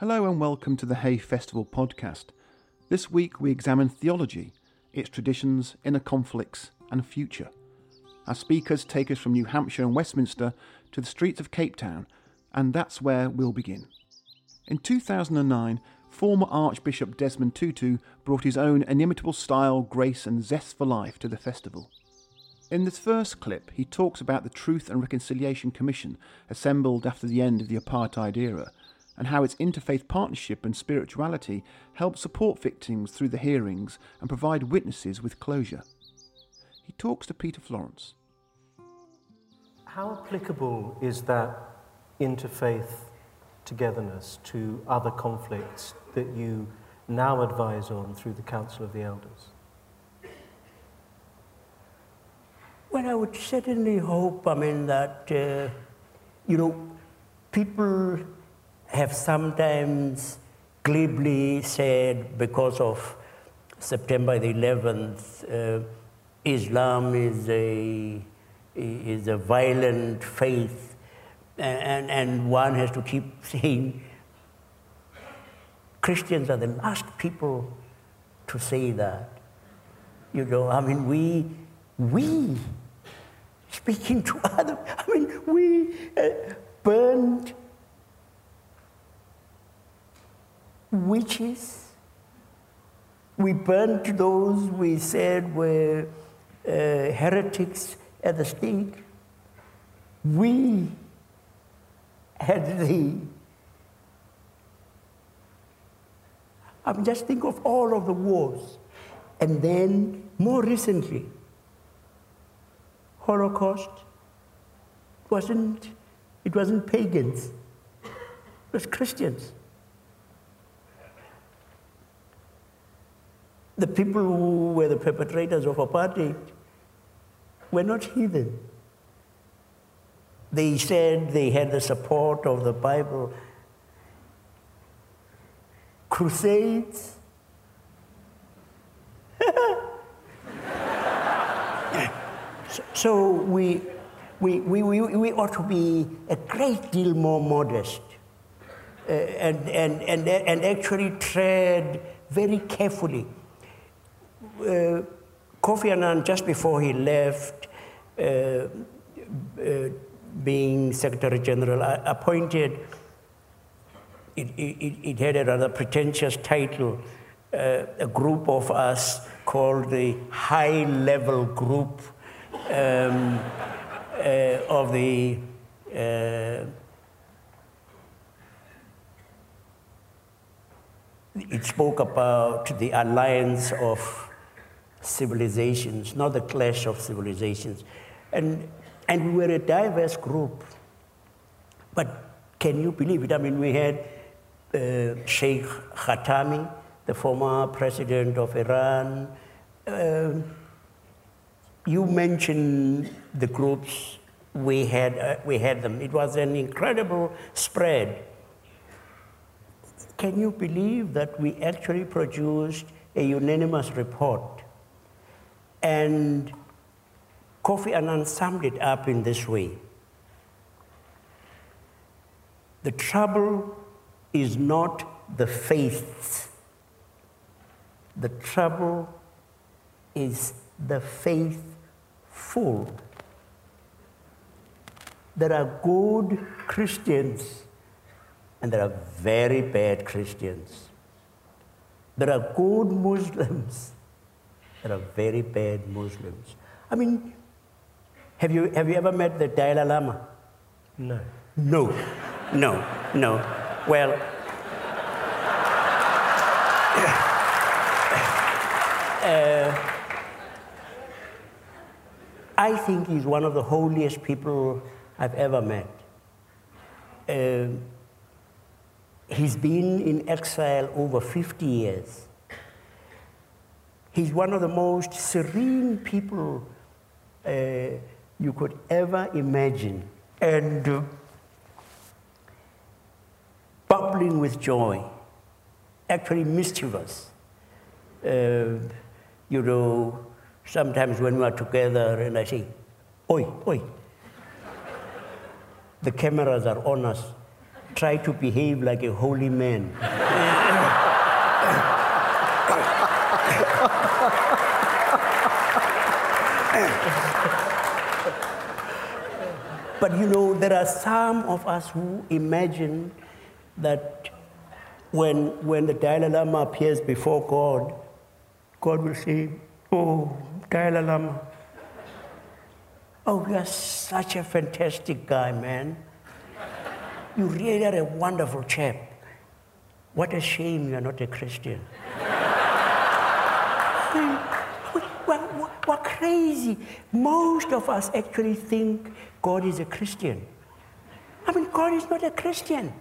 Hello and welcome to the Hay Festival podcast. This week we examine theology, its traditions, inner conflicts, and future. Our speakers take us from New Hampshire and Westminster to the streets of Cape Town, and that's where we'll begin. In 2009, former Archbishop Desmond Tutu brought his own inimitable style, grace, and zest for life to the festival. In this first clip, he talks about the Truth and Reconciliation Commission assembled after the end of the apartheid era and how its interfaith partnership and spirituality help support victims through the hearings and provide witnesses with closure. He talks to Peter Florence. How applicable is that interfaith togetherness to other conflicts that you now advise on through the Council of the Elders? Well, I would certainly hope, I mean, that, uh, you know, people have sometimes glibly said because of September the 11th, uh, Islam is a, is a violent faith, and, and one has to keep saying Christians are the last people to say that. You know, I mean, we, we, speaking to others, I mean, we uh, burned witches. We burnt those we said were uh, heretics at the stake. We had the. I mean, just think of all of the wars. And then more recently, Holocaust it wasn't, it wasn't pagans, it was Christians. The people who were the perpetrators of apartheid were not heathen. They said they had the support of the Bible. Crusades. so we, we, we, we, ought to be a great deal more modest uh, and, and, and, and actually tread very carefully Kofi Annan, just before he left, uh, uh, being Secretary General, appointed, it, it, it, had a rather pretentious title, uh, a group of us called the High Level Group um, uh, of the uh, it spoke about the alliance of civilizations, not the clash of civilizations. And, and we were a diverse group. But can you believe it? I mean, we had uh, Sheikh Khatami, the former president of Iran. Uh, you mentioned the groups, we had, uh, we had them. It was an incredible spread. Can you believe that we actually produced a unanimous report and Kofi Annan summed it up in this way The trouble is not the faiths, the trouble is the faithful. There are good Christians and there are very bad Christians. There are good Muslims that are very bad Muslims. I mean, have you, have you ever met the Dalai Lama? No. No, no, no. Well, uh, I think he's one of the holiest people I've ever met. Uh, he's been in exile over 50 years. He's one of the most serene people uh, you could ever imagine. And uh, bubbling with joy, actually mischievous. Uh, you know, sometimes when we are together and I say, Oi, oi, the cameras are on us. try to behave like a holy man. but you know, there are some of us who imagine that when, when the Dalai Lama appears before God, God will say, Oh, Dalai Lama, oh, you are such a fantastic guy, man. You really are a wonderful chap. What a shame you are not a Christian. we're, we're, we're crazy. Most of us actually think God is a Christian. I mean, God is not a Christian.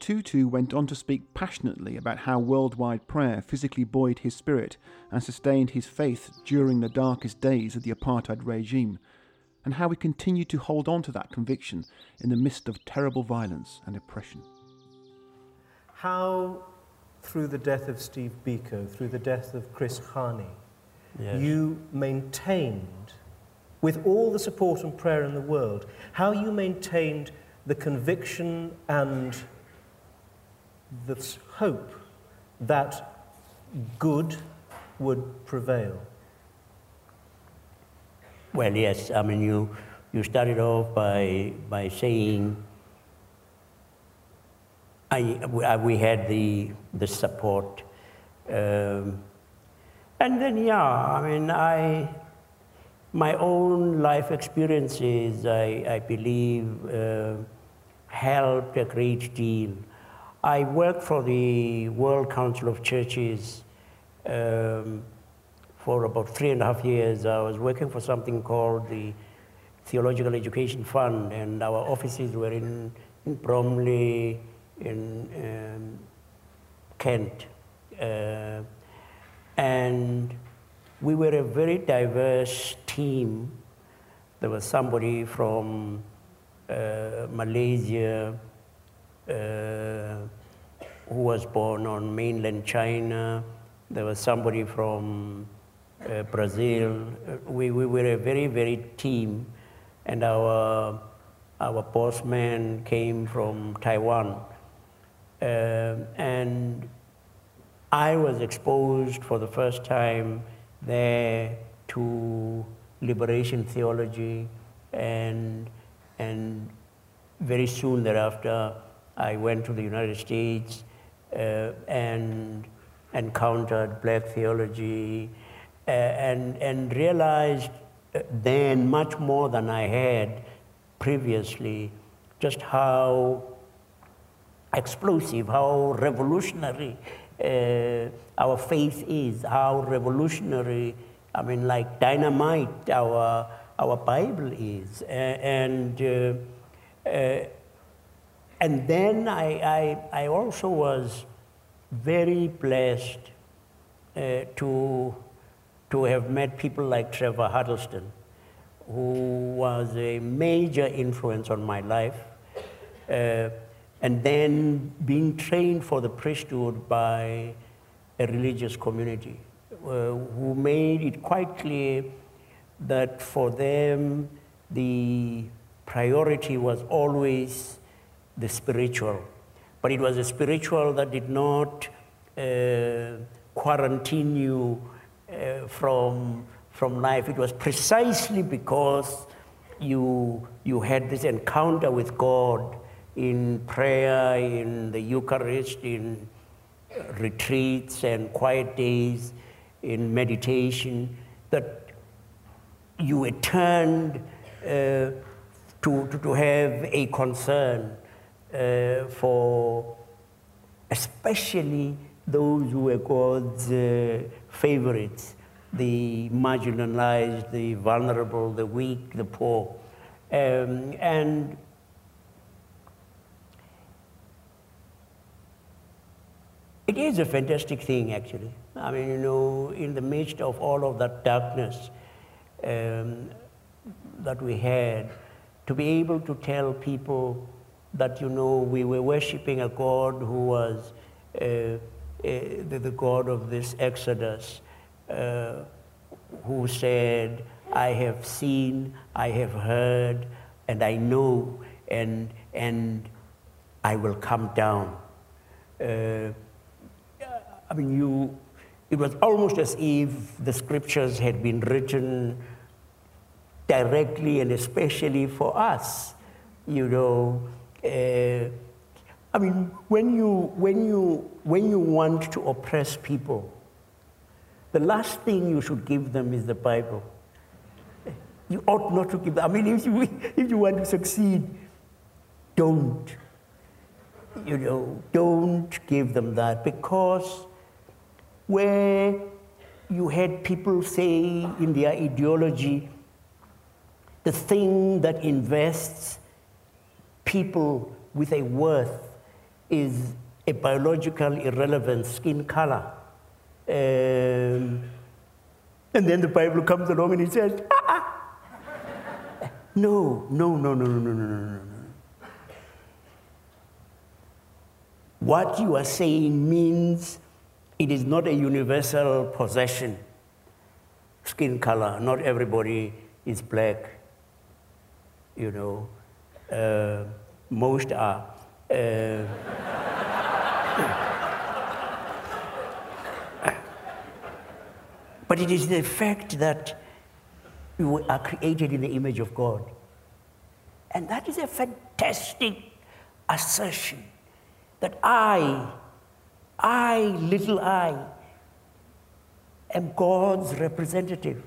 Tutu went on to speak passionately about how worldwide prayer physically buoyed his spirit and sustained his faith during the darkest days of the apartheid regime, and how we continue to hold on to that conviction in the midst of terrible violence and oppression. How, through the death of Steve Biko, through the death of Chris Hani, Yes. you maintained, with all the support and prayer in the world, how you maintained the conviction and the hope that good would prevail. Well, yes. I mean, you, you started off by, by saying I, we- had the, the support. Um, and then, yeah, I mean, I, my own life experiences, I, I believe, uh, helped a great deal. I worked for the World Council of Churches um, for about three and a half years. I was working for something called the Theological Education Fund, and our offices were in, in Bromley, in um, Kent. Uh, and we were a very diverse team. There was somebody from uh, Malaysia uh, who was born on mainland China. There was somebody from uh, Brazil. Uh, We, we were a very, very team. And our, our boss man came from Taiwan. Um and I was exposed for the first time there to liberation theology, and, and very soon thereafter, I went to the United States uh, and encountered black theology uh, and, and realized uh, then much more than I had previously just how explosive, how revolutionary uh, our faith is, how revolutionary, I mean, like dynamite, our, our Bible is. And, uh, uh, and then I, I, I also was very blessed uh, to, to have met people like Trevor Huddleston, who was a major influence on my life. Uh, and then being trained for the priesthood by a religious community uh, who made it quite clear that for them the priority was always the spiritual. But it was a spiritual that did not uh, quarantine you uh, from, from life. It was precisely because you, you had this encounter with God in prayer, in the Eucharist, in retreats and quiet days, in meditation, that you were turned uh, to, to, to have a concern uh, for especially those who were God's uh, favorites, the marginalized, the vulnerable, the weak, the poor. Um, and It is a fantastic thing, actually. I mean, you know, in the midst of all of that darkness um, that we had, to be able to tell people that, you know, we were worshiping a God who was uh, the, the God of this Exodus, uh, who said, I have seen, I have heard, and I know, and, and I will come down. Uh, I mean, you, it was almost as if the scriptures had been written directly and especially for us. You know, uh, I mean, when you, when, you, when you want to oppress people, the last thing you should give them is the Bible. You ought not to give them. I mean, if you, if you want to succeed, don't. You know, don't give them that because where you had people say in their ideology, the thing that invests people with a worth is a biological irrelevant skin color. Um, and then the Bible comes along and it says, ah, ah. no, no, no, no, no, no, no, no, no. What you are saying means it is not a universal possession. Skin color, not everybody is black. You know, uh, most are. Uh, but it is the fact that we are created in the image of God. And that is a fantastic assertion that I I, little I, am God's representative.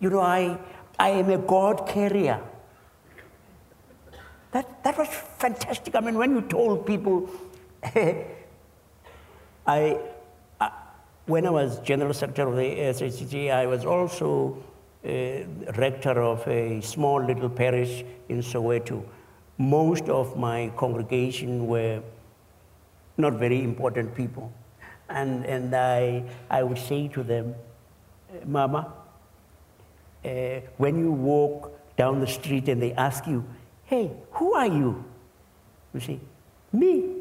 You know, I, I am a God carrier. That, that was fantastic. I mean, when you told people, I, I, when I was General Secretary of the SHG, I was also uh, rector of a small little parish in Soweto. Most of my congregation were not very important people. And, and I, I would say to them, Mama, uh, when you walk down the street and they ask you, hey, who are you? You say, me.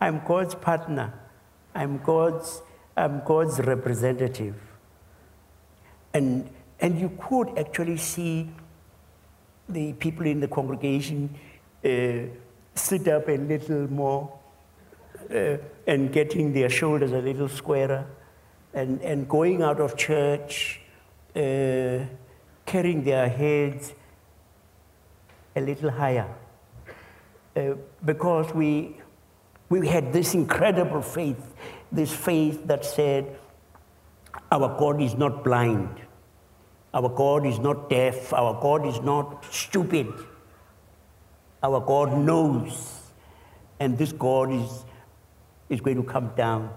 I'm God's partner. I'm God's, I'm God's representative. And, and you could actually see the people in the congregation uh, sit up a little more uh, and getting their shoulders a little squarer and, and going out of church, uh, carrying their heads a little higher. Uh, because we, we had this incredible faith, this faith that said, Our God is not blind, our God is not deaf, our God is not stupid. Our God knows, and this God is, is going to come down.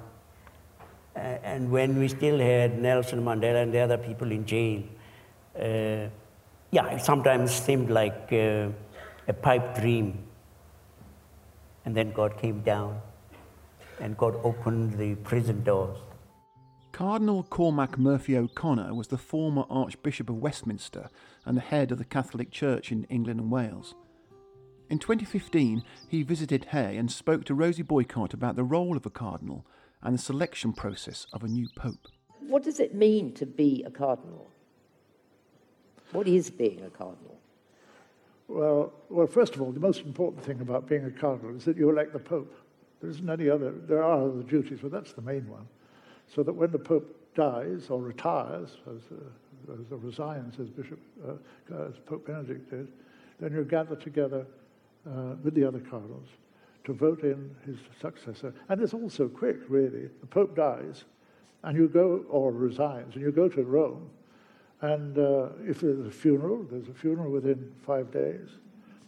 Uh, and when we still had Nelson Mandela and the other people in jail, uh, yeah, it sometimes seemed like uh, a pipe dream. And then God came down, and God opened the prison doors. Cardinal Cormac Murphy O'Connor was the former Archbishop of Westminster and the head of the Catholic Church in England and Wales. In 2015, he visited Hay and spoke to Rosie Boycott about the role of a cardinal and the selection process of a new pope. What does it mean to be a cardinal? What is being a cardinal? Well, well, first of all, the most important thing about being a cardinal is that you elect the pope. There isn't any other, there are other duties, but that's the main one. So that when the pope dies or retires, as, uh, as resigns as Bishop, uh, as Pope Benedict did, then you gather together uh, with the other cardinals to vote in his successor. And it's also quick, really. The Pope dies, and you go, or resigns, and you go to Rome. And uh, if there's a funeral, there's a funeral within five days.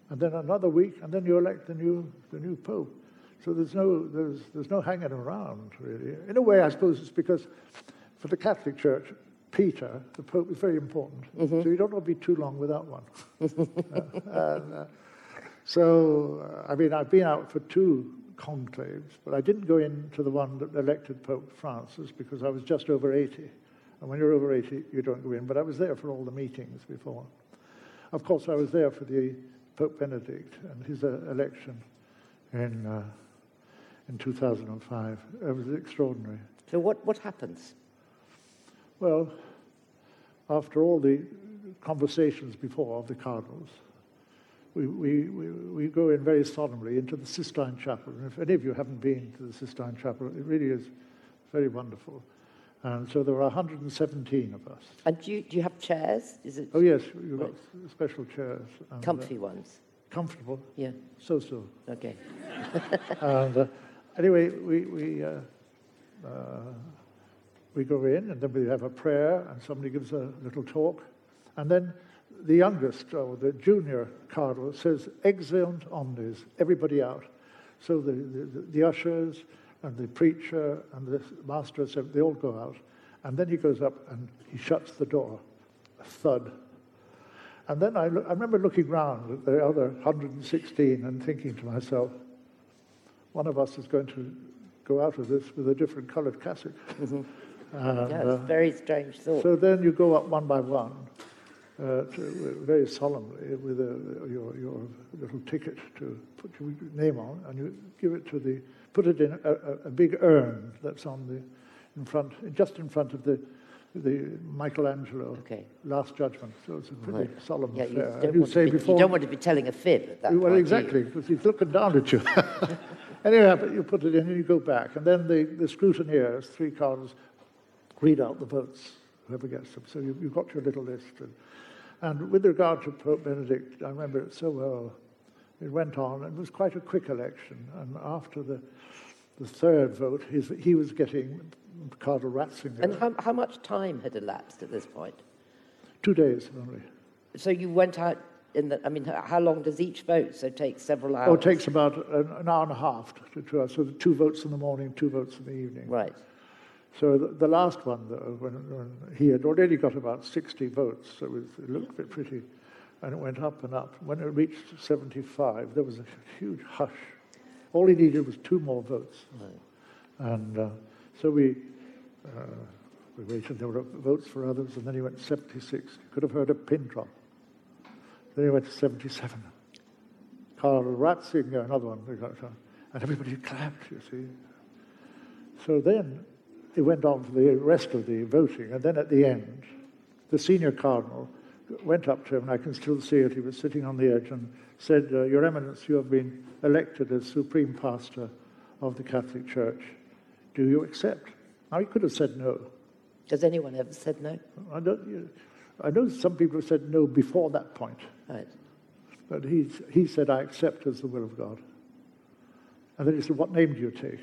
And then another week, and then you elect the new, the new Pope. So there's no, there's, there's no hanging around, really. In a way, I suppose it's because for the Catholic Church, Peter, the Pope, is very important. Mm-hmm. So you don't want to be too long without one. uh, and, uh, so, uh, I mean, I've been out for two conclaves, but I didn't go into the one that elected Pope Francis because I was just over 80. And when you're over 80, you don't go in. But I was there for all the meetings before. Of course, I was there for the Pope Benedict and his uh, election in, uh, in 2005. It was extraordinary. So, what, what happens? Well, after all the conversations before of the cardinals, we, we, we, we go in very solemnly into the Sistine Chapel. And if any of you haven't been to the Sistine Chapel, it really is very wonderful. And so there were 117 of us. And do you, do you have chairs? Is it Oh, yes, you've got special chairs. And, uh, comfy ones? comfortable, Yeah. so so. Okay. And uh, anyway, we, we, uh, uh, we go in and then we have a prayer and somebody gives a little talk. And then the youngest, or the junior cardinal, says, Extra omnes, everybody out. So the, the, the ushers and the preacher and the master, they all go out. And then he goes up and he shuts the door. A thud. And then I, lo- I remember looking round at the other 116 and thinking to myself, one of us is going to go out of this with a different coloured cassock. And, Yeah, uh, a very strange thought. so then you go up one by one, uh, to, very solemnly, with a, your, your little ticket to put your name on, and you give it to the, put it in a, a, a big urn that's on the, in front, just in front of the, the Michelangelo Okay. Last Judgment. So it's a pretty Right. solemn yeah, you affair. don't, you want say to be, before, you don't want to be telling a fib at that well, point. you? exactly, because he's looking down at you. anyway, but you put it in and you go back. And then the, the scrutineers, three cardinals, read out the votes, whoever gets them. So you, you've got your little list. And, and with regard to Pope Benedict, I remember it so well. It went on. It was quite a quick election. And after the, the third vote, his, he was getting Cardinal Ratzinger. And how, how much time had elapsed at this point? Two days only. So you went out in the, I mean, how long does each vote? So it takes several hours. Oh, it takes about an, an hour and a half to, to us. So the two votes in the morning, two votes in the evening. Right. So the, the last one, though, when, when he had already got about 60 votes, so it, was, it looked a bit pretty, and it went up and up. When it reached 75, there was a huge hush. All he needed was two more votes. And uh, so we, uh, we waited, there were votes for others, and then he went 76. You could have heard a pin drop. Then he went to 77. Karl Ratzinger, another one, uh, and everybody clapped, you see. So then it went on for the rest of the voting, and then at the end, the senior cardinal went up to him, and I can still see it. He was sitting on the edge and said, uh, Your Eminence, you have been elected as supreme pastor of the Catholic Church. Do you accept? Now, he could have said no. Has anyone ever said no? I, don't, I know some people have said no before that point, Right. but he, he said, I accept as the will of God. And then he said, What name do you take?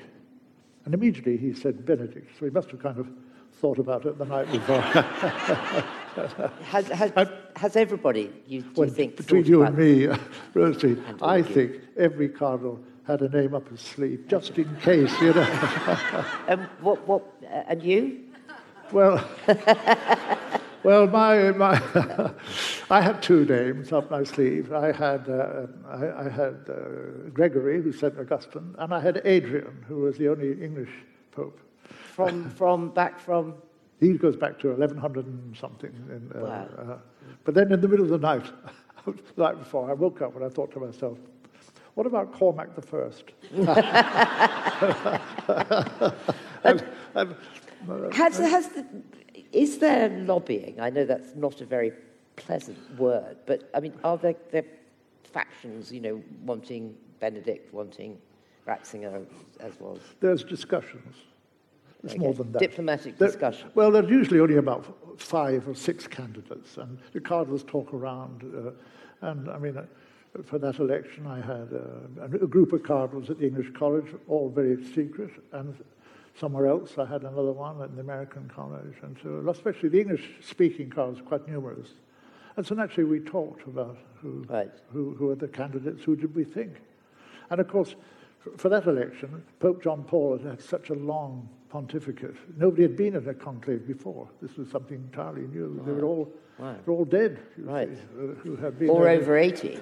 And immediately he said Benedict. So he must have kind of thought about it the night before. Has, has, has everybody, you, Well, you think, between you and me, Rosie, And I of you. think every cardinal had a name up his sleeve, just in case, you know. Um, what, what, uh, and you? well, well, my, my I had two names up my sleeve. I had, uh, I, I had uh, Gregory, who said Augustine, and I had Adrian, who was the only English pope. From, from, back from, He goes back to 1100 and something. In, uh, Wow. uh, but then in the middle of the night, the night before, I woke up and I thought to myself, what about Cormac the First? and, and, has, has the, is there lobbying? I know that's not a very pleasant word, but I mean, are there, there factions, you know, wanting Benedict, wanting Ratzinger as was? there's discussions. It's more than that. Diplomatic There- discussion. Well, there's usually only about five or six candidates, and the cardinals talk around. Uh, and I mean, uh, for that election, I had uh, a, a group of cardinals at the English College, all very secret, and somewhere else I had another one at the American College, and so especially the English-speaking cardinals, quite numerous. And so naturally, we talked about who, Right. who, who are the candidates, who did we think. And of course, for that election, Pope John Paul had had such a long pontificate. Nobody had been at a conclave before. This was something entirely new. They were all, they were all dead, you Right. see, uh, who had been Or over 80?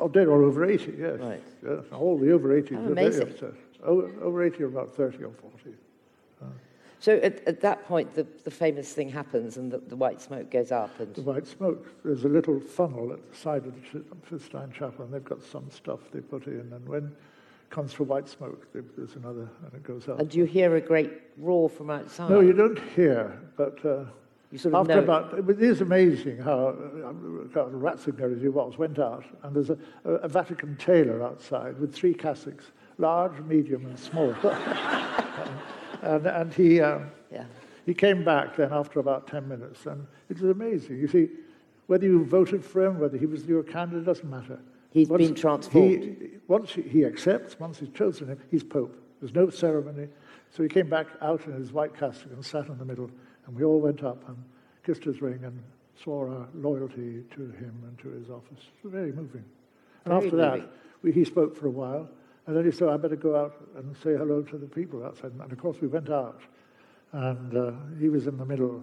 Oh, dead or over 80, yes. Right. Yes, all the over 80s How were very amazing. upset. Over, over 80 are about 30 or 40. So at, at that point, the, the famous thing happens and the, the white smoke goes up and The white smoke. There's a little funnel at the side of the Sistine Chapel, and they've got some stuff they put in. And when comes for white smoke, there's another, and it goes up. And do you hear a great roar from outside? No, you don't hear, but uh, You sort of After know. about, it is amazing how uh, Ratzinger, as he was, went out, and there's a, a Vatican tailor outside with three cassocks, large, medium, and small. and, and he, um, yeah. he came back then after about 10 minutes, and it was amazing. You see, whether you voted for him, whether he was your candidate, doesn't matter. He's been transformed. He, once he, he accepts, once he's chosen him, he's Pope. There's no ceremony. So he came back out in his white cassock and sat in the middle, and we all went up and kissed his ring and swore our loyalty to him and to his office. It was very moving. And Very after moving. that, we, he spoke for a while, and then he said, I better go out and say hello to the people outside. And of course, we went out, and uh, he was in the middle,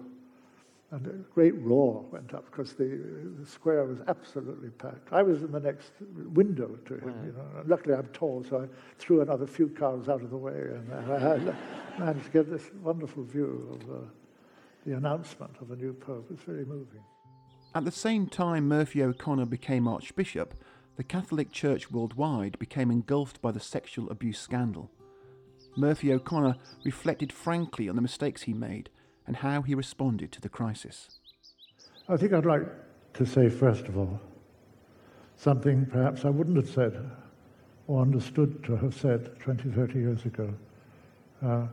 and a great roar went up because the, the square was absolutely packed. I was in the next window to him. You know. Luckily, I'm tall, so I threw another few cars out of the way, and I had managed to get this wonderful view of uh, the announcement of a new pope. It's very moving. At the same time Murphy O'Connor became Archbishop, the Catholic Church worldwide became engulfed by the sexual abuse scandal. Murphy O'Connor reflected frankly on the mistakes he made and how he responded to the crisis. I think I'd like to say, first of all, something perhaps I wouldn't have said or understood to have said 20, 30 years ago. Uh,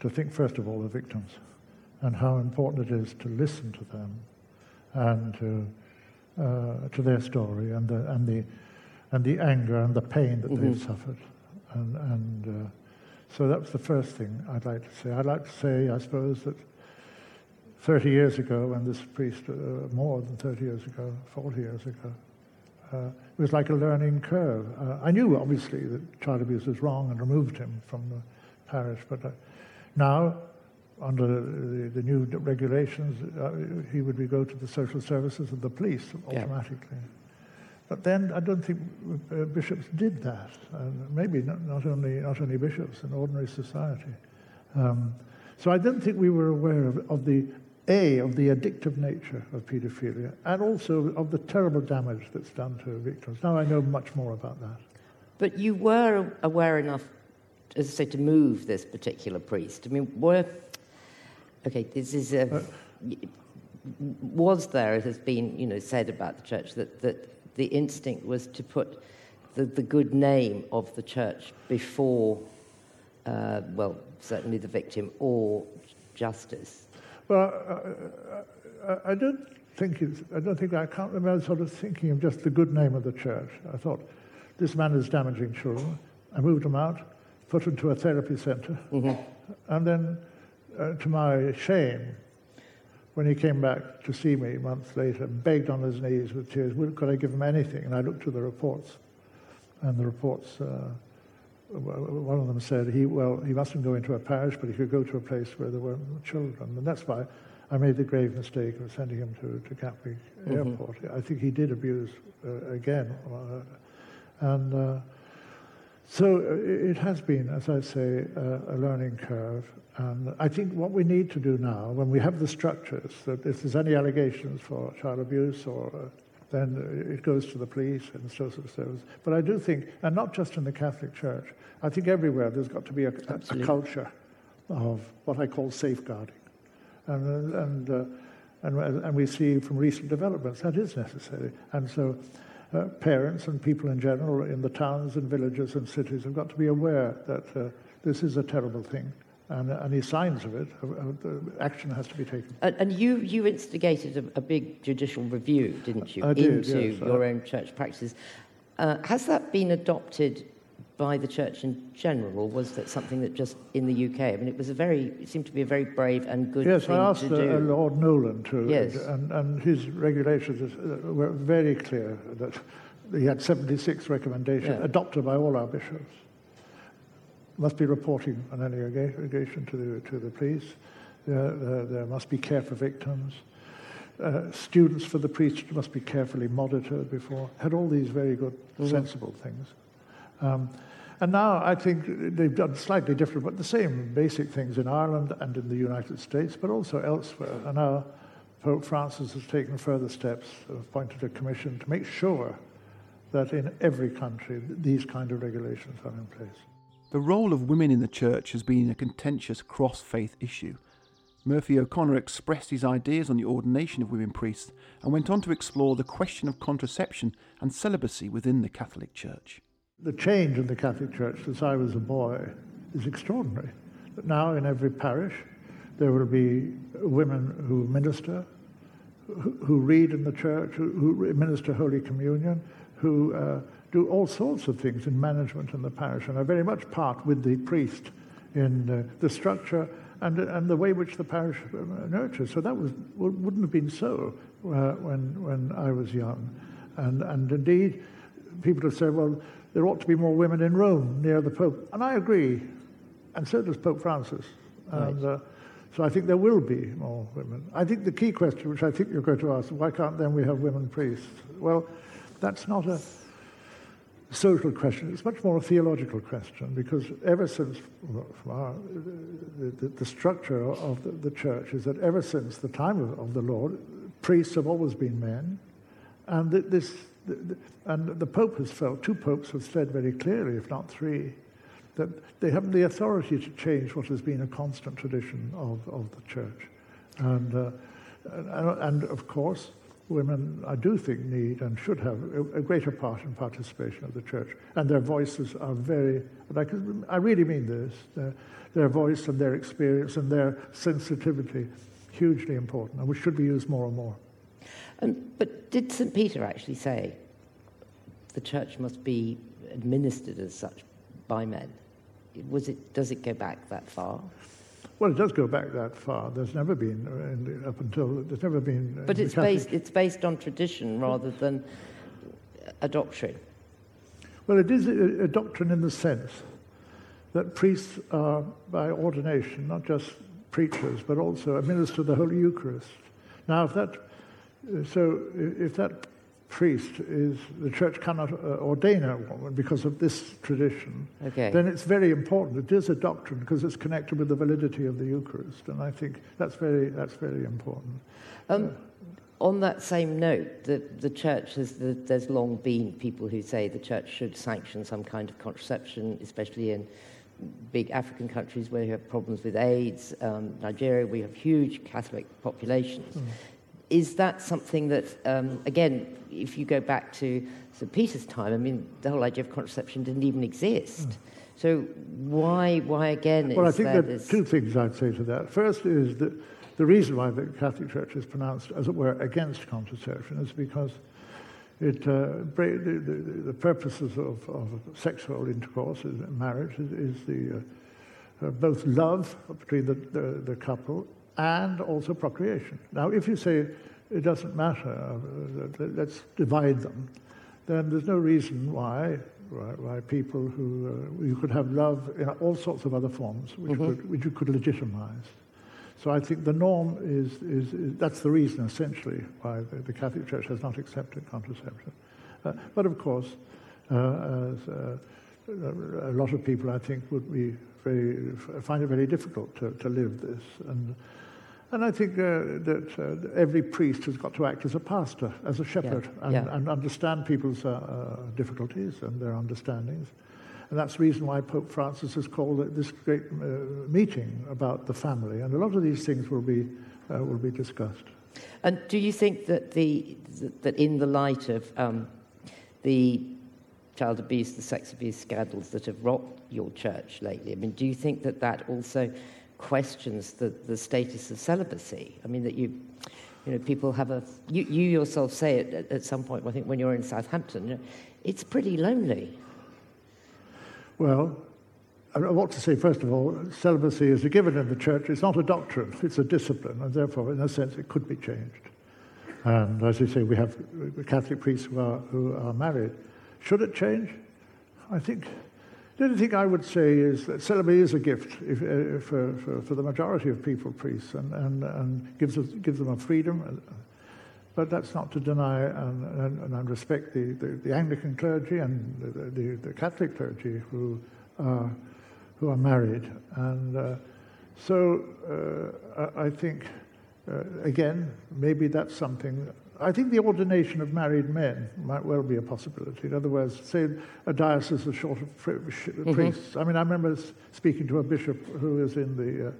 to think, first of all, of victims and how important it is to listen to them and to, uh, to their story and the, and, the, and the anger and the pain that they've suffered. And, and uh, so that's the first thing I'd like to say. I'd like to say, I suppose, that 30 years ago, when this priest, uh, more than 30 years ago, 40 years ago, uh, it was like a learning curve. Uh, I knew, obviously, that child abuse was wrong and removed him from the parish, but uh, now, under the, the new regulations, uh, he would be go to the social services and the police Yeah. automatically. But then I don't think uh, bishops did that. And maybe not, not only not only bishops in ordinary society. Um, so I don't think we were aware of, of the a of the addictive nature of paedophilia, and also of the terrible damage that's done to victims. Now I know much more about that. But you were aware enough, as I say, to move this particular priest. I mean, were okay. This is a. was there, it has been, you know, said about the church that that the instinct was to put the, the good name of the church before, uh, well, certainly the victim or justice. Well, uh, I, I don't think it's, I don't think I can't remember sort of thinking of just the good name of the church. I thought, this man is damaging children. I moved him out, put him to a therapy center, and then, uh, to my shame, when he came back to see me months later, begged on his knees with tears, could I give him anything? And I looked to the reports, and the reports, uh, one of them said, he, well, he mustn't go into a parish, but he could go to a place where there were children. And that's why I made the grave mistake of sending him to, to Gatwick Airport. I think he did abuse uh, again. Uh, and uh, so uh, it has been, as I say, uh, a learning curve. And I think what we need to do now, when we have the structures, that if there's any allegations for child abuse or uh, then it goes to the police and social service. But I do think, and not just in the Catholic Church, I think everywhere there's got to be a, a, a culture of what I call safeguarding. And, and, uh, and, and we see from recent developments that is necessary. And so uh, parents and people in general in the towns and villages and cities have got to be aware that uh, this is a terrible thing. And any signs of it, uh, uh, action has to be taken. And, and you, you instigated a, a big judicial review, didn't you, I did, into yes. your Uh, own church practices. Uh, has that been adopted by the church in general, or was that something that just in the UK? I mean, it was a very, it seemed to be a very brave and good Yes, thing I asked to uh. Lord Nolan to, Yes. and, and his regulations uh, were very clear that he had 76 recommendations Yeah. adopted by all our bishops. Must be reporting on any allegation to the, to the police. There, there, there must be care for victims. Uh, students for the priest must be carefully monitored before. Had all these very good, sensible things. Um, and now I think they've done slightly different, but the same basic things in Ireland and in the United States, but also elsewhere. And now Pope Francis has taken further steps, appointed a commission to make sure that in every country these kind of regulations are in place. The role of women in the church has been a contentious cross faith issue. Murphy O'Connor expressed his ideas on the ordination of women priests and went on to explore the question of contraception and celibacy within the Catholic Church. The change in the Catholic Church since I was a boy is extraordinary. But now in every parish, there will be women who minister, who, read in the church, who, who administer Holy Communion, who uh, do all sorts of things in management in the parish and are very much part with the priest in uh, the structure and, and the way which the parish uh, nurtures. So that was, wouldn't have been so uh, when, when I was young. And, and indeed, people have said, well, there ought to be more women in Rome near the Pope. And I agree. And so does Pope Francis. And, uh, so I think there will be more women. I think the key question, which I think you're going to ask, why can't then we have women priests? Well, that's not a social question. It's much more a theological question because ever since our, the, the, structure of the, the, church is that ever since the time of, of the Lord, priests have always been men, and this and the Pope has felt two popes have said very clearly, if not three, that they have the authority to change what has been a constant tradition of, of the church, and, uh, and, and of course women, I do think, need and should have a, greater part in participation of the church. And their voices are very, like, I really mean this, their, their voice and their experience and their sensitivity, hugely important, and which should be used more and more. Um, but did St. Peter actually say the church must be administered as such by men? Was it, does it go back that far? Well, it does go back that far. There's never been, uh, up until, there's never been. Uh, but it's based, it's based on tradition rather than a doctrine. Well, it is a, a doctrine in the sense that priests are, by ordination, not just preachers, but also administer the Holy Eucharist. Now, if that, so if that priest is the church cannot uh, ordain a woman because of this tradition, okay. then it's very important. It is a doctrine because it's connected with the validity of the Eucharist, and I think that's very that's very important. Um, uh, on that same note, the, the church has the, there's long been people who say the church should sanction some kind of contraception, especially in big African countries where you have problems with AIDS. Um, Nigeria, we have huge Catholic populations. Mm is that something that, um, again, if you go back to St. Peter's time, I mean, the whole idea of contraception didn't even exist. Mm. So why, why again? Well, I think there are two things I'd say to that. First is that the reason why the Catholic Church is pronounced, as it were, against contraception is because it, uh, the, the, the, purposes of, of, sexual intercourse, in marriage, is, is the, uh, uh, both love between the, the couple and also procreation. Now, if you say it doesn't matter, uh, let's divide them, then there's no reason why why, why people who uh, you could have love in all sorts of other forms, which, mm-hmm. could, which you could legitimize. So I think the norm is, is, is that's the reason essentially why the, the, Catholic Church has not accepted contraception. Uh, but of course, uh, as, uh, a lot of people I think would be very find it very difficult to, to live this and and I think uh, that uh, every priest has got to act as a pastor, as a shepherd, yeah. And, yeah. and, understand people's uh, uh, difficulties and their understandings. And that's the reason why Pope Francis has called this great uh, meeting about the family. And a lot of these things will be, uh, will be discussed. And do you think that, the, that in the light of um, the child abuse, the sex abuse scandals that have rocked your church lately, I mean, do you think that that also questions the, the status of celibacy. I mean, that you, you know, people have a, you, you yourself say it at, at some point, I think when you're in Southampton, you know, it's pretty lonely. Well, I want to say, first of all, celibacy is a given in the church. It's not a doctrine, it's a discipline, and therefore, in a sense, it could be changed. And as you say, we have uh, Catholic priests who are, who are married. Should it change? I think the only thing I would say is that celibacy is a gift if, uh, for, for, the majority of people, priests, and, and, and gives, us, gives them a freedom. But that's not to deny and, and, and respect the, the, the, Anglican clergy and the, the, the Catholic clergy who are, who are married. And uh, so uh, I think, uh, again, maybe that's something I think the ordination of married men might well be a possibility. In other words, say a diocese is short of mm-hmm. priests. I mean, I remember speaking to a bishop who was in the uh,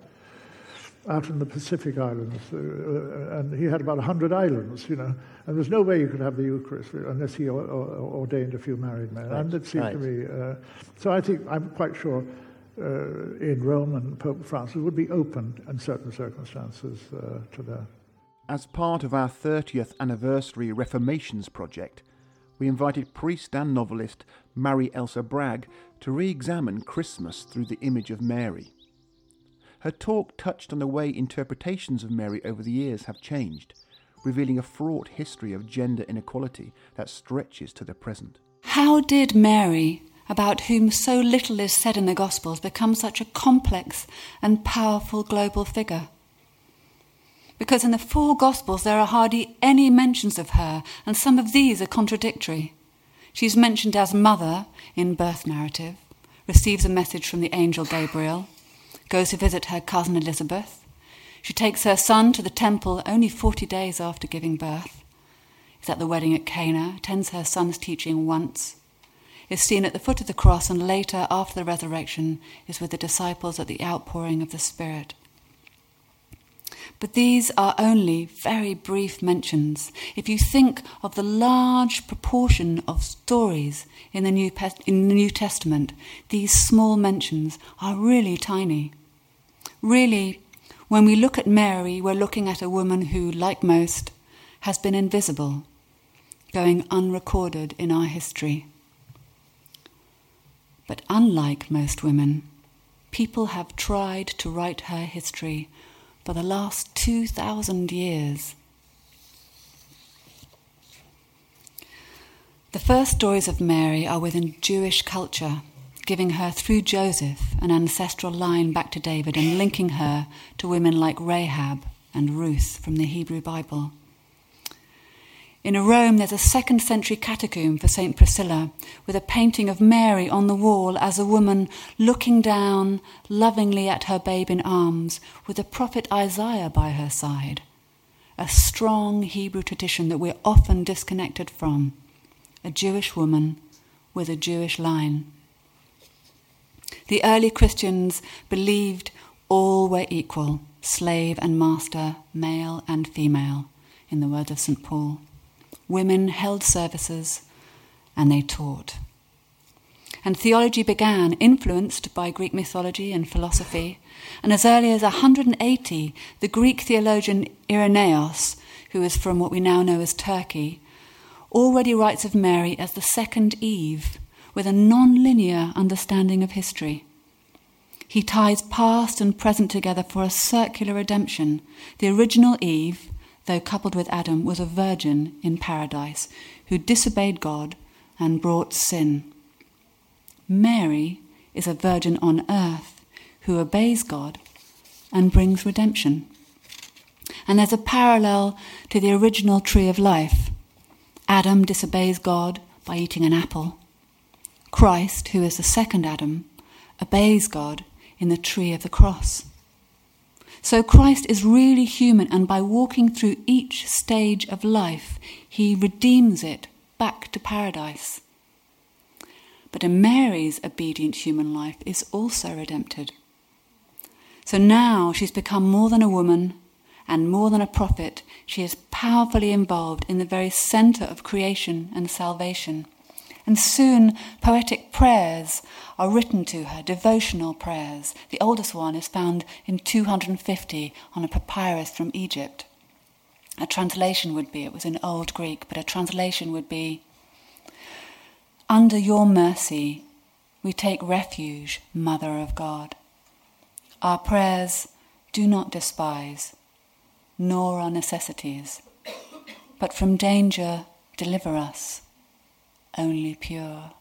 out in the Pacific Islands, uh, uh and he had about 100 islands, you know, and there's no way you could have the Eucharist unless he ordained a few married men. Right. And it seemed right. to me, uh, so I think, I'm quite sure uh, in Rome and Pope Francis would be open in certain circumstances uh, to that. As part of our 30th anniversary Reformations project, we invited priest and novelist Marie-Elsa Bragg to re examine Christmas through the image of Mary. Her talk touched on the way interpretations of Mary over the years have changed, revealing a fraught history of gender inequality that stretches to the present. How did Mary, about whom so little is said in the Gospels, become such a complex and powerful global figure? Because in the four Gospels there are hardly any mentions of her, and some of these are contradictory. She's mentioned as mother in birth narrative, receives a message from the angel Gabriel, goes to visit her cousin Elizabeth. She takes her son to the temple only 40 days after giving birth. Is at the wedding at Cana, attends her son's teaching once, is seen at the foot of the cross, and later, after the resurrection, is with the disciples at the outpouring of the Spirit. But these are only very brief mentions. If you think of the large proportion of stories in the New, in the New Testament, these small mentions are really tiny. Really, when we look at Mary, we're looking at a woman who, like most, has been invisible, going unrecorded in our history. But unlike most women, people have tried to write her history for the last 2,000 years. The first stories of Mary are within Jewish culture giving her through Joseph an ancestral line back to David and linking her to women like Rahab and Ruth from the Hebrew Bible. In Rome, there's a second century catacomb for St. Priscilla with a painting of Mary on the wall as a woman looking down lovingly at her babe in arms with the prophet Isaiah by her side. A strong Hebrew tradition that we're often disconnected from. A Jewish woman with a Jewish line. The early Christians believed all were equal slave and master, male and female, in the words of St. Paul. Women held services and they taught. And theology began, influenced by Greek mythology and philosophy. And as early as 180, the Greek theologian Irenaeus, who is from what we now know as Turkey, already writes of Mary as the second Eve, with a non linear understanding of history. He ties past and present together for a circular redemption. The original Eve, though coupled with Adam, was a virgin in paradise who disobeyed God and brought sin. Mary is a virgin on earth who obeys God and brings redemption. And there's a parallel to the original tree of life. Adam disobeys God by eating an apple. Christ, who is the second Adam, obeys God in the tree of the cross. So Christ is really human, and by walking through each stage of life, he redeems it back to paradise. But Mary's obedient human life is also redempted. So now she's become more than a woman and more than a prophet. She is powerfully involved in the very center of creation and salvation. And soon poetic prayers are written to her, devotional prayers. The oldest one is found in 250 on a papyrus from Egypt. A translation would be, it was in Old Greek, but a translation would be Under your mercy we take refuge, Mother of God. Our prayers do not despise, nor our necessities, but from danger deliver us only pure,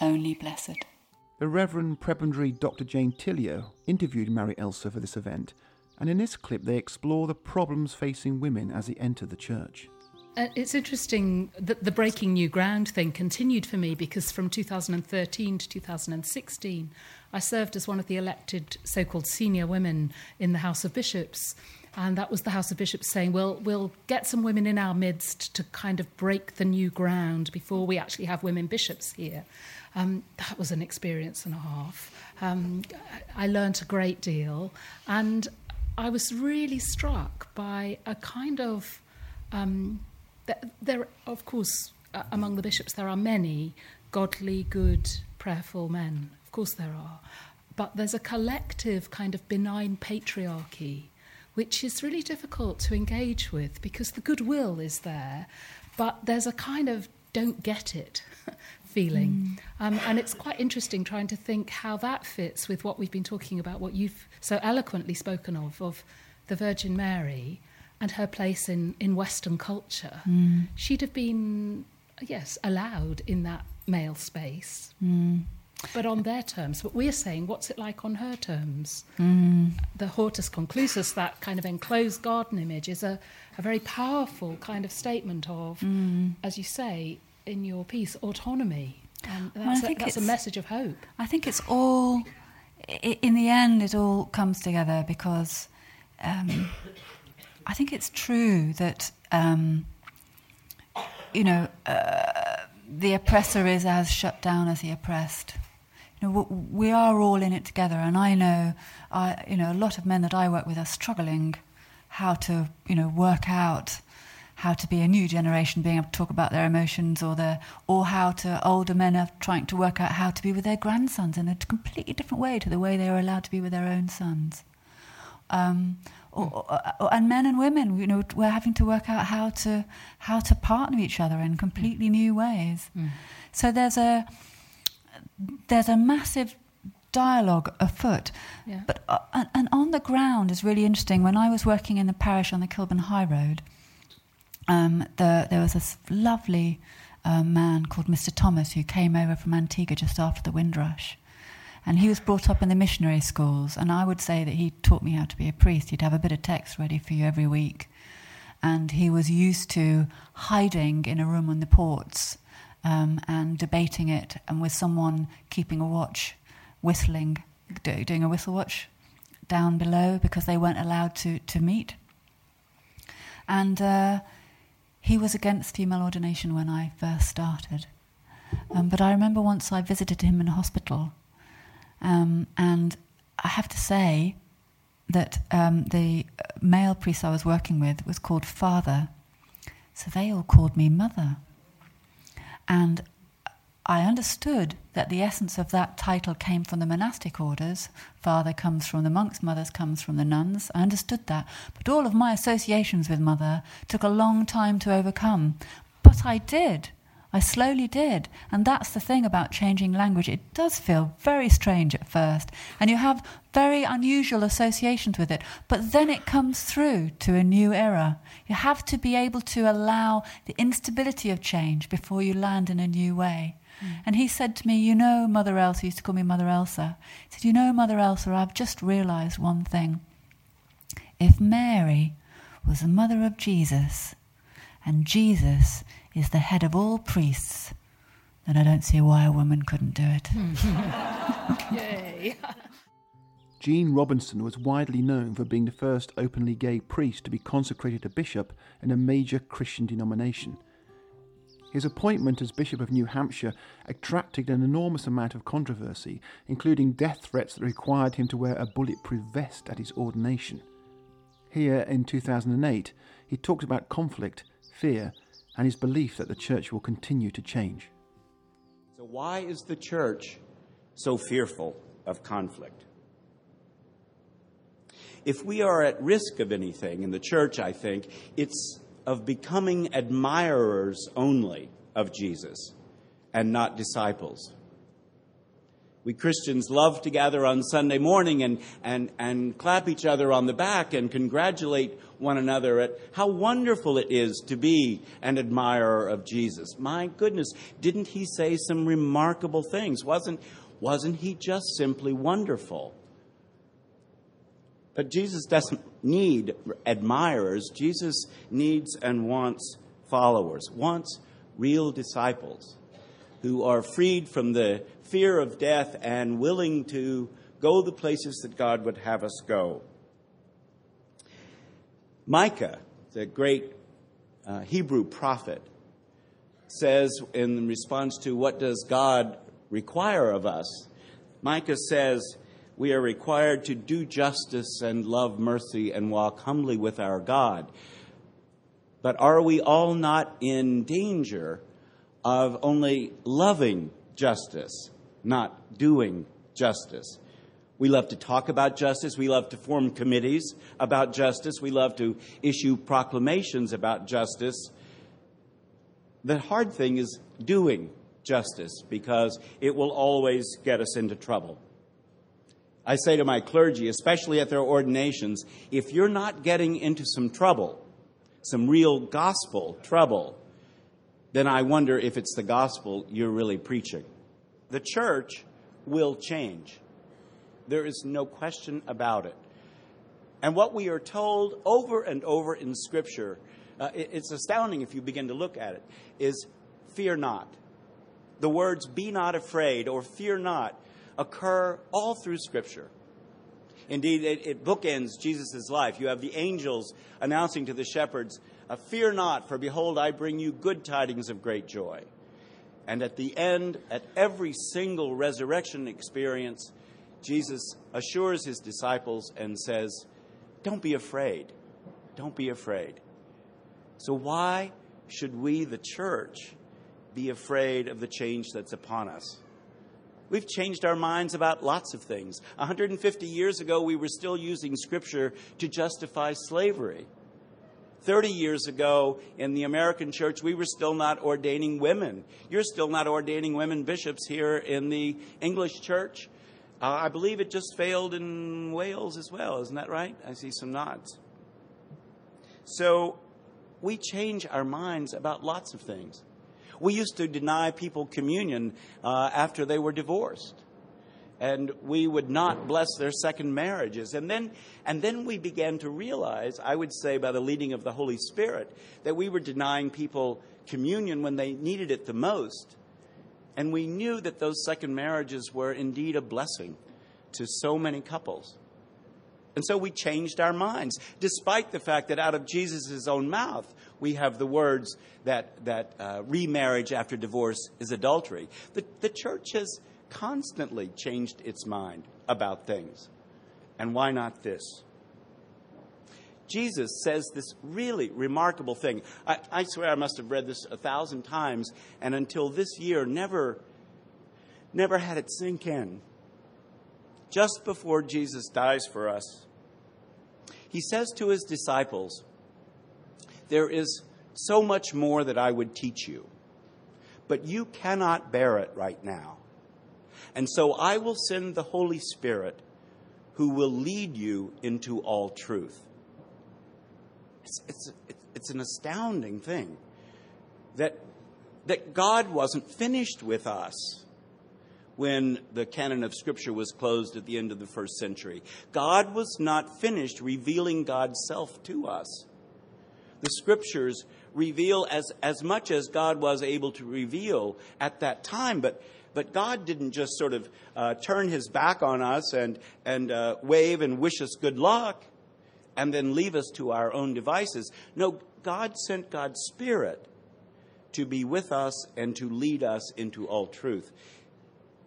only blessed. The Reverend Prebendary Dr. Jane Tillier interviewed Marie-Elsa for this event, and in this clip they explore the problems facing women as they enter the church. Uh, it's interesting that the breaking new ground thing continued for me because from 2013 to 2016, I served as one of the elected so called senior women in the House of Bishops. And that was the House of Bishops saying, well, we'll get some women in our midst to kind of break the new ground before we actually have women bishops here. Um, that was an experience and a half. Um, I learned a great deal. And I was really struck by a kind of um, th- there, of course, among the bishops there are many godly, good, prayerful men. Of course, there are, but there's a collective kind of benign patriarchy, which is really difficult to engage with because the goodwill is there, but there's a kind of don't get it feeling. Mm. Um, and it's quite interesting trying to think how that fits with what we've been talking about, what you've so eloquently spoken of, of the Virgin Mary and her place in, in Western culture. Mm. She'd have been, yes, allowed in that male space. Mm. But on their terms. But we're saying, what's it like on her terms? Mm. The hortus conclusus, that kind of enclosed garden image, is a, a very powerful kind of statement of, mm. as you say, in your piece autonomy. And that's, well, a, that's a message of hope. I think it's all, in the end, it all comes together because um, I think it's true that, um, you know, uh, the oppressor is as shut down as the oppressed. You know, we are all in it together, and I know, I, you know, a lot of men that I work with are struggling how to, you know, work out how to be a new generation being able to talk about their emotions or their or how to older men are trying to work out how to be with their grandsons in a completely different way to the way they are allowed to be with their own sons um, or, or, and men and women you know we're having to work out how to how to partner each other in completely new ways mm. so there's a there's a massive dialogue afoot yeah. but uh, and, and on the ground is really interesting when i was working in the parish on the kilburn high road um, the, there was this lovely uh, man called Mr. Thomas who came over from Antigua just after the Windrush. And he was brought up in the missionary schools, and I would say that he taught me how to be a priest. He'd have a bit of text ready for you every week. And he was used to hiding in a room on the ports um, and debating it, and with someone keeping a watch, whistling, doing a whistle watch down below because they weren't allowed to, to meet. And uh, he was against female ordination when I first started. Um, but I remember once I visited him in a hospital, um, and I have to say that um, the male priest I was working with was called Father, so they all called me Mother. And I understood that the essence of that title came from the monastic orders. Father comes from the monks, mothers comes from the nuns. I understood that. But all of my associations with mother took a long time to overcome. But I did. I slowly did. And that's the thing about changing language. It does feel very strange at first, and you have very unusual associations with it. But then it comes through to a new era. You have to be able to allow the instability of change before you land in a new way. Mm. And he said to me, You know, Mother Elsa, he used to call me Mother Elsa. He said, You know, Mother Elsa, I've just realized one thing. If Mary was the mother of Jesus, and Jesus is the head of all priests, then I don't see why a woman couldn't do it. Yay! Gene Robinson was widely known for being the first openly gay priest to be consecrated a bishop in a major Christian denomination. His appointment as Bishop of New Hampshire attracted an enormous amount of controversy, including death threats that required him to wear a bulletproof vest at his ordination. Here in 2008, he talked about conflict, fear, and his belief that the church will continue to change. So, why is the church so fearful of conflict? If we are at risk of anything in the church, I think, it's of becoming admirers only of Jesus and not disciples. We Christians love to gather on Sunday morning and, and, and clap each other on the back and congratulate one another at how wonderful it is to be an admirer of Jesus. My goodness, didn't he say some remarkable things? Wasn't, wasn't he just simply wonderful? But Jesus doesn't need admirers. Jesus needs and wants followers, wants real disciples who are freed from the fear of death and willing to go the places that God would have us go. Micah, the great uh, Hebrew prophet, says in response to what does God require of us, Micah says, We are required to do justice and love mercy and walk humbly with our God. But are we all not in danger of only loving justice, not doing justice? We love to talk about justice. We love to form committees about justice. We love to issue proclamations about justice. The hard thing is doing justice because it will always get us into trouble. I say to my clergy, especially at their ordinations, if you're not getting into some trouble, some real gospel trouble, then I wonder if it's the gospel you're really preaching. The church will change. There is no question about it. And what we are told over and over in Scripture, uh, it, it's astounding if you begin to look at it, is fear not. The words be not afraid or fear not occur all through Scripture. Indeed, it, it bookends Jesus' life. You have the angels announcing to the shepherds, uh, Fear not, for behold, I bring you good tidings of great joy. And at the end, at every single resurrection experience, Jesus assures his disciples and says, Don't be afraid. Don't be afraid. So, why should we, the church, be afraid of the change that's upon us? We've changed our minds about lots of things. 150 years ago, we were still using Scripture to justify slavery. 30 years ago, in the American church, we were still not ordaining women. You're still not ordaining women bishops here in the English church. Uh, I believe it just failed in Wales as well, isn't that right? I see some nods. So we change our minds about lots of things. We used to deny people communion uh, after they were divorced. And we would not bless their second marriages. And then, and then we began to realize, I would say by the leading of the Holy Spirit, that we were denying people communion when they needed it the most and we knew that those second marriages were indeed a blessing to so many couples. And so we changed our minds, despite the fact that out of Jesus' own mouth, we have the words that, that uh, remarriage after divorce is adultery. The, the church has constantly changed its mind about things. And why not this? Jesus says this really remarkable thing. I, I, swear I must have read this a thousand times, and until this year, never, never had it sink in. Just before Jesus dies for us, he says to his disciples, There is so much more that I would teach you, but you cannot bear it right now. And so I will send the Holy Spirit who will lead you into all truth. It's, it's, it's an astounding thing that, that God wasn't finished with us when the canon of Scripture was closed at the end of the first century. God was not finished revealing God's self to us. The Scriptures reveal as, as much as God was able to reveal at that time, but but God didn't just sort of uh, turn his back on us and, and uh, wave and wish us good luck and then leave us to our own devices. No, God sent God's Spirit to be with us and to lead us into all truth.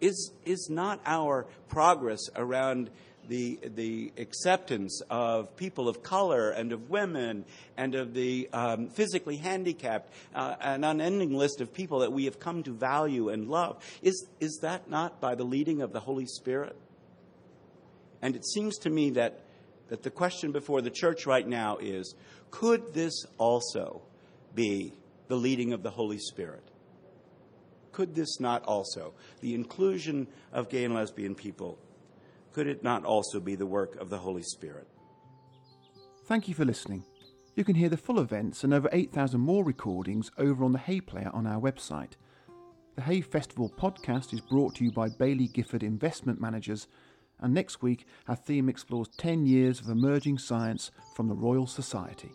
Is, is not our progress around the, the acceptance of people of color and of women and of the um, physically handicapped, uh, an unending list of people that we have come to value and love. Is, is that not by the leading of the Holy Spirit? And it seems to me that that the question before the church right now is could this also be the leading of the Holy Spirit? Could this not also, the inclusion of gay and lesbian people, could it not also be the work of the Holy Spirit? Thank you for listening. You can hear the full events and over 8,000 more recordings over on the Hay Player on our website. The Hay Festival podcast is brought to you by Baillie Gifford Investment Managers and next week our theme explores 10 years of emerging science from the Royal Society.